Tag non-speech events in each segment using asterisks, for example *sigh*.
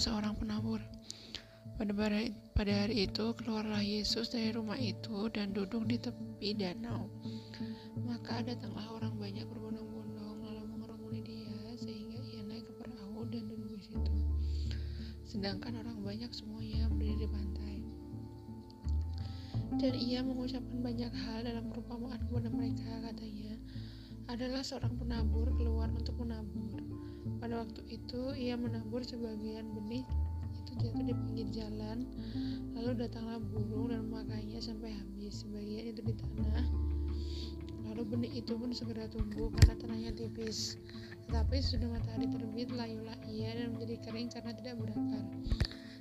seorang penabur. Pada pada hari itu keluarlah Yesus dari rumah itu dan duduk di tepi danau. Maka datanglah orang banyak berbondong-bondong lalu mengerumuni dia sehingga ia naik ke perahu dan duduk di situ. Sedangkan orang banyak semuanya berdiri di pantai. Dan ia mengucapkan banyak hal dalam perumpamaan kepada mereka katanya adalah seorang penabur keluar untuk menabur. Pada waktu itu ia menabur sebagian benih itu jatuh di pinggir jalan. Lalu datanglah burung dan memakannya sampai habis. Sebagian itu di tanah. Lalu benih itu pun segera tumbuh karena tanahnya tipis. Tetapi sudah matahari terbit layulah ia dan menjadi kering karena tidak berakar.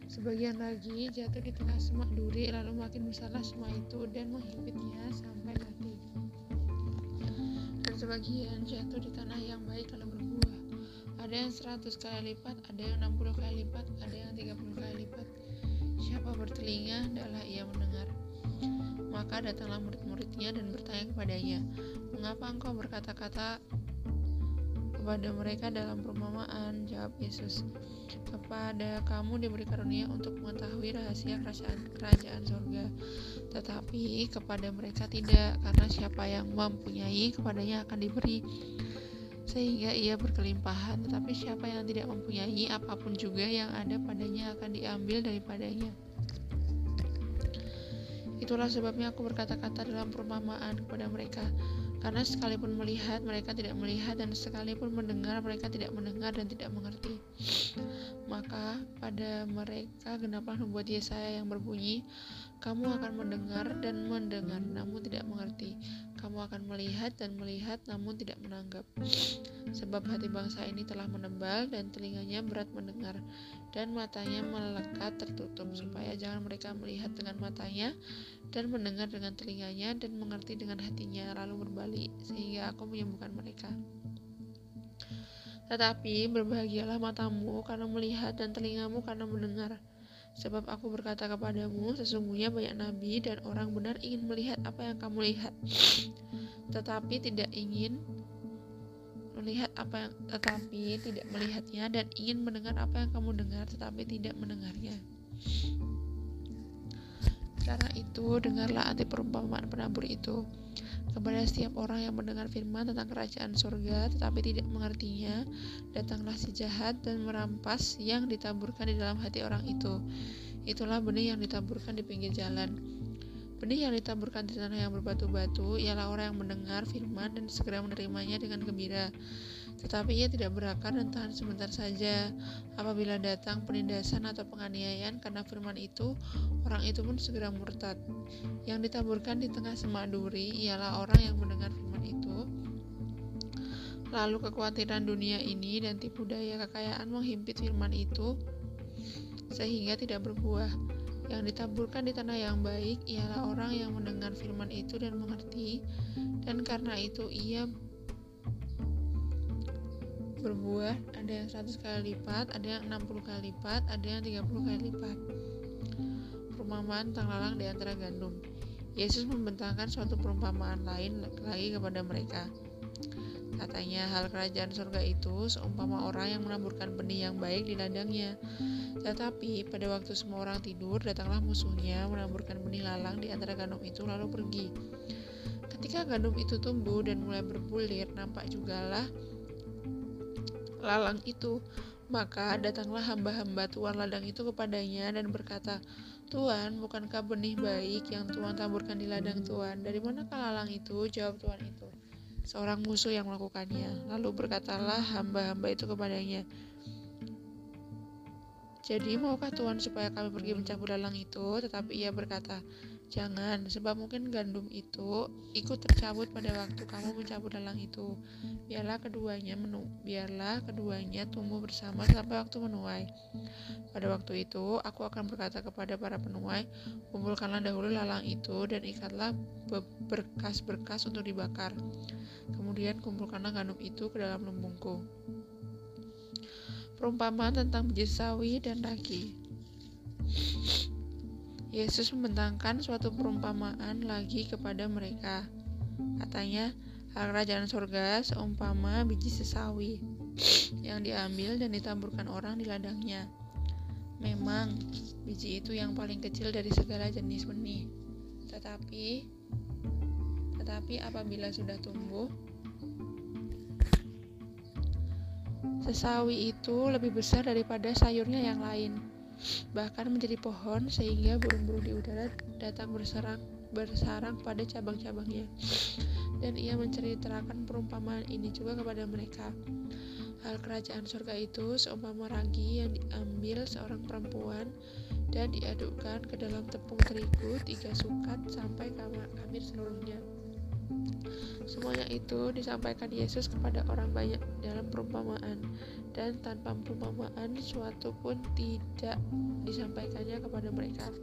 Sebagian lagi jatuh di tengah semak duri lalu makin besarlah semak itu dan menghimpitnya sampai mati. Dan sebagian jatuh di tanah yang baik lalu berbuah ada yang 100 kali lipat, ada yang 60 kali lipat, ada yang 30 kali lipat. Siapa bertelinga, hendaklah ia mendengar. Maka datanglah murid-muridnya dan bertanya kepadanya, Mengapa engkau berkata-kata kepada mereka dalam perumpamaan? Jawab Yesus, Kepada kamu diberi karunia untuk mengetahui rahasia kerajaan, kerajaan sorga, tetapi kepada mereka tidak, karena siapa yang mempunyai kepadanya akan diberi sehingga ia berkelimpahan, tetapi siapa yang tidak mempunyai apa pun juga yang ada padanya akan diambil daripadanya. Itulah sebabnya aku berkata-kata dalam perumpamaan kepada mereka, karena sekalipun melihat mereka tidak melihat dan sekalipun mendengar mereka tidak mendengar dan tidak mengerti. Maka pada mereka genaplah membuat Yesaya yang berbunyi, kamu akan mendengar dan mendengar namun tidak mengerti kamu akan melihat dan melihat namun tidak menanggap. Sebab hati bangsa ini telah menebal dan telinganya berat mendengar dan matanya melekat tertutup supaya jangan mereka melihat dengan matanya dan mendengar dengan telinganya dan mengerti dengan hatinya lalu berbalik sehingga aku menyembuhkan mereka. Tetapi berbahagialah matamu karena melihat dan telingamu karena mendengar Sebab aku berkata kepadamu, sesungguhnya banyak nabi dan orang benar ingin melihat apa yang kamu lihat, tetapi tidak ingin melihat apa yang tetapi tidak melihatnya dan ingin mendengar apa yang kamu dengar tetapi tidak mendengarnya. Karena itu, dengarlah arti perumpamaan penabur itu. Kepada setiap orang yang mendengar firman tentang kerajaan surga tetapi tidak mengertinya datanglah si jahat dan merampas yang ditaburkan di dalam hati orang itu. Itulah benih yang ditaburkan di pinggir jalan. Benih yang ditaburkan di tanah yang berbatu-batu ialah orang yang mendengar firman dan segera menerimanya dengan gembira tetapi ia tidak berakar dan tahan sebentar saja. Apabila datang penindasan atau penganiayaan karena firman itu, orang itu pun segera murtad. Yang ditaburkan di tengah semak duri ialah orang yang mendengar firman itu, lalu kekhawatiran dunia ini dan tipu daya kekayaan menghimpit firman itu sehingga tidak berbuah. Yang ditaburkan di tanah yang baik ialah orang yang mendengar firman itu dan mengerti, dan karena itu ia berbuah ada yang 100 kali lipat ada yang 60 kali lipat ada yang 30 kali lipat perumpamaan tentang lalang di antara gandum Yesus membentangkan suatu perumpamaan lain lagi kepada mereka Katanya hal kerajaan surga itu seumpama orang yang menaburkan benih yang baik di ladangnya. Tetapi pada waktu semua orang tidur, datanglah musuhnya menaburkan benih lalang di antara gandum itu lalu pergi. Ketika gandum itu tumbuh dan mulai berbulir, nampak jugalah lalang itu. Maka datanglah hamba-hamba tuan ladang itu kepadanya dan berkata, Tuan, bukankah benih baik yang Tuan taburkan di ladang Tuan? Dari manakah lalang itu? Jawab Tuan itu. Seorang musuh yang melakukannya. Lalu berkatalah hamba-hamba itu kepadanya, jadi maukah Tuhan supaya kami pergi mencabut lalang itu? Tetapi ia berkata, Jangan, sebab mungkin gandum itu ikut tercabut pada waktu kamu mencabut dalang itu. Biarlah keduanya menu, biarlah keduanya tumbuh bersama sampai waktu menuai. Pada waktu itu, aku akan berkata kepada para penuai, kumpulkanlah dahulu lalang itu dan ikatlah berkas-berkas untuk dibakar. Kemudian kumpulkanlah gandum itu ke dalam lumbungku. Perumpamaan tentang biji sawi dan ragi. Yesus membentangkan suatu perumpamaan lagi kepada mereka. Katanya, hal kerajaan surga seumpama biji sesawi yang diambil dan ditaburkan orang di ladangnya. Memang, biji itu yang paling kecil dari segala jenis benih. Tetapi, tetapi apabila sudah tumbuh, sesawi itu lebih besar daripada sayurnya yang lain. Bahkan menjadi pohon sehingga burung-burung di udara datang berserang bersarang pada cabang-cabangnya. Dan ia menceritakan perumpamaan ini juga kepada mereka. Hal kerajaan surga itu seumpama ragi yang diambil seorang perempuan dan diadukkan ke dalam tepung terigu tiga sukat sampai kamar seluruhnya. Semuanya itu disampaikan Yesus kepada orang banyak dalam perumpamaan dan tanpa perumpamaan suatu pun tidak disampaikannya kepada mereka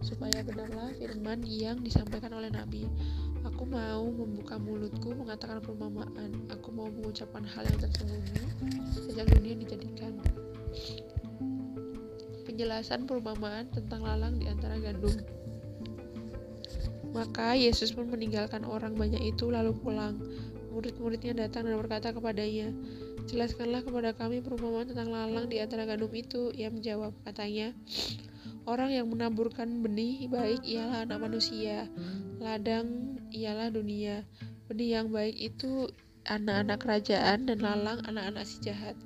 supaya benarlah firman yang disampaikan oleh Nabi Aku mau membuka mulutku mengatakan perumpamaan. Aku mau mengucapkan hal yang tersembunyi sejak dunia dijadikan. Penjelasan perumpamaan tentang lalang di antara gandum. Maka Yesus pun meninggalkan orang banyak itu lalu pulang. Murid-muridnya datang dan berkata kepadanya, Jelaskanlah kepada kami perumpamaan tentang lalang di antara gandum itu. Ia menjawab, katanya, Orang yang menaburkan benih baik ialah anak manusia. Ladang ialah dunia. Benih yang baik itu anak-anak kerajaan dan lalang anak-anak si jahat.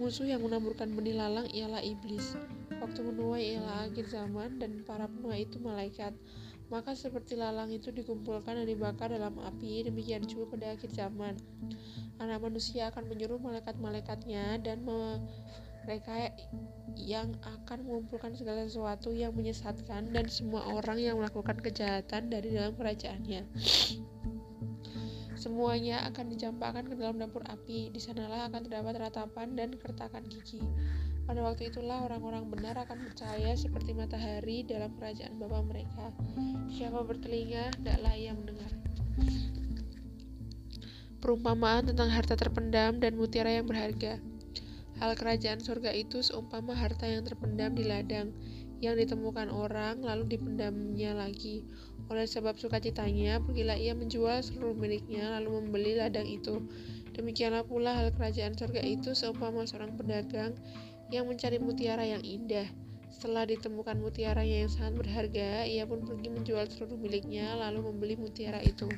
Musuh yang menaburkan benih lalang ialah iblis. Waktu menuai ialah akhir zaman dan para penuai itu malaikat. Maka seperti lalang itu dikumpulkan dan dibakar dalam api, demikian juga pada akhir zaman. Anak manusia akan menyuruh malaikat-malaikatnya dan mereka yang akan mengumpulkan segala sesuatu yang menyesatkan dan semua orang yang melakukan kejahatan dari dalam kerajaannya. Semuanya akan dicampakkan ke dalam dapur api. Di sanalah akan terdapat ratapan dan kertakan gigi. Pada waktu itulah orang-orang benar akan percaya seperti matahari dalam kerajaan Bapa mereka. Siapa bertelinga, hendaklah ia mendengar. Perumpamaan tentang harta terpendam dan mutiara yang berharga. Hal kerajaan surga itu seumpama harta yang terpendam di ladang, yang ditemukan orang lalu dipendamnya lagi. Oleh sebab sukacitanya, pergilah ia menjual seluruh miliknya lalu membeli ladang itu. Demikianlah pula hal kerajaan surga itu seumpama seorang pedagang yang mencari mutiara yang indah. Setelah ditemukan mutiara yang sangat berharga, ia pun pergi menjual seluruh miliknya lalu membeli mutiara itu.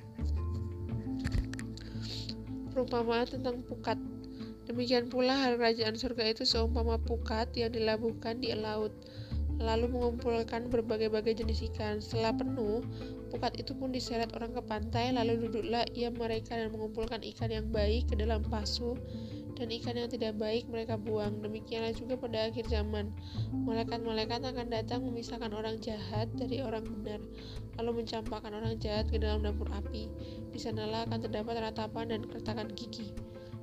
Perumpamaan tentang pukat Demikian pula hal kerajaan surga itu seumpama pukat yang dilabuhkan di laut, lalu mengumpulkan berbagai-bagai jenis ikan. Setelah penuh, pukat itu pun diseret orang ke pantai, lalu duduklah ia mereka dan mengumpulkan ikan yang baik ke dalam pasu, dan ikan yang tidak baik mereka buang. Demikianlah juga pada akhir zaman. Malaikat-malaikat akan datang memisahkan orang jahat dari orang benar, lalu mencampakkan orang jahat ke dalam dapur api. Di sanalah akan terdapat ratapan dan kertakan gigi.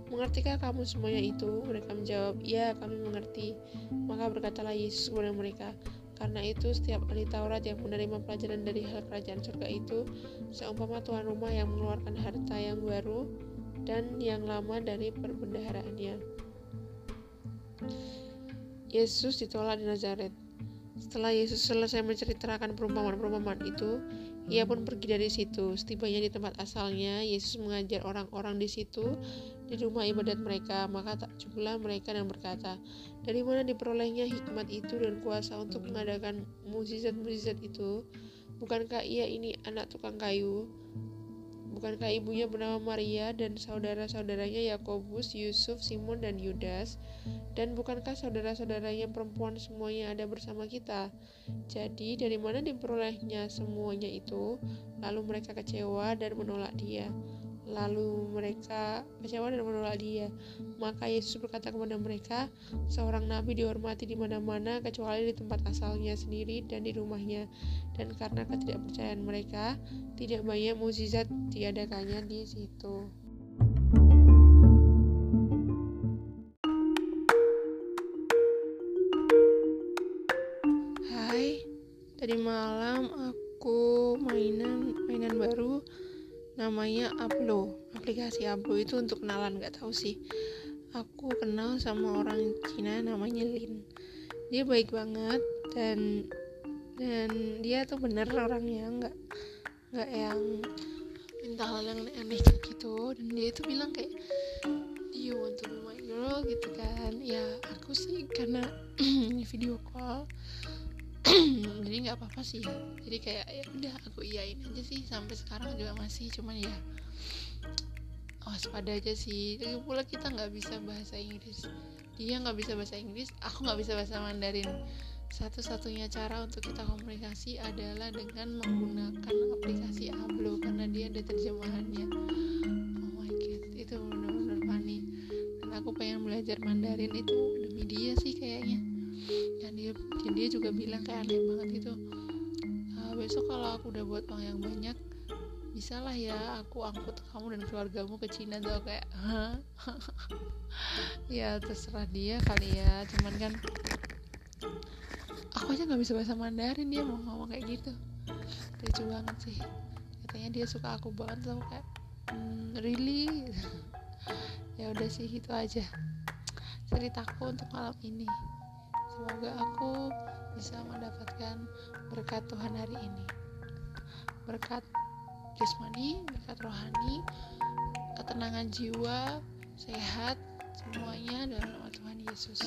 Mengertikah kamu semuanya itu? Mereka menjawab, Ya, kami mengerti. Maka berkatalah Yesus kepada mereka, karena itu setiap ahli Taurat yang menerima pelajaran dari hal kerajaan surga itu, seumpama tuan rumah yang mengeluarkan harta yang baru dan yang lama dari perbendaharaannya. Yesus ditolak di Nazaret. Setelah Yesus selesai menceritakan perumpamaan-perumpamaan itu, ia pun pergi dari situ. Setibanya di tempat asalnya, Yesus mengajar orang-orang di situ di rumah ibadat mereka. Maka tak takjublah mereka dan berkata, "Dari mana diperolehnya hikmat itu dan kuasa untuk mengadakan mukjizat-mukjizat itu? Bukankah ia ini anak tukang kayu?" Bukankah ibunya bernama Maria dan saudara-saudaranya Yakobus, Yusuf, Simon, dan Yudas? Dan bukankah saudara-saudaranya perempuan semuanya ada bersama kita? Jadi, dari mana diperolehnya semuanya itu? Lalu mereka kecewa dan menolak dia. Lalu mereka kecewa dan menolak dia. Maka Yesus berkata kepada mereka, seorang nabi dihormati di mana-mana kecuali di tempat asalnya sendiri dan di rumahnya. Dan karena ketidakpercayaan mereka, tidak banyak mukjizat diadakannya di situ. Hai, tadi malam aku mainan mainan baru namanya Ablo. Aplikasi Ablo itu untuk kenalan nggak tahu sih. Aku kenal sama orang Cina namanya Lin. Dia baik banget dan dan dia tuh bener orangnya nggak nggak yang minta hal yang aneh gitu. Dan dia itu bilang kayak you want to be my girl? gitu kan. Ya aku sih karena *clears throat* video call *clears throat* jadi nggak apa-apa sih ya. Jadi kayak ya udah aku iyain aja sih. Sampai sekarang juga masih cuman ya waspada aja sih. Lagi pula kita nggak bisa bahasa Inggris. Dia nggak bisa bahasa Inggris aku nggak bisa bahasa Mandarin. Satu-satunya cara untuk kita komunikasi adalah dengan menggunakan aplikasi Ablo karena dia ada terjemahannya. Oh my god itu benar-benar funny. Dan aku pengen belajar Mandarin itu demi dia sih kayaknya dan dia dan dia juga bilang kayak aneh banget gitu uh, besok kalau aku udah buat uang yang banyak bisa lah ya aku angkut kamu dan keluargamu ke Cina. Tuh kayak *laughs* ya terserah dia kali ya. Cuman kan aku aja nggak bisa bahasa Mandarin dia mau ngomong kayak gitu. Lucu banget sih. Katanya dia suka aku banget tuh kayak hmm, really? *laughs* Ya udah sih gitu aja. Ceritaku untuk malam ini semoga aku bisa mendapatkan berkat Tuhan hari ini berkat jasmani, berkat rohani, ketenangan jiwa, sehat, semuanya dalam nama Tuhan Yesus.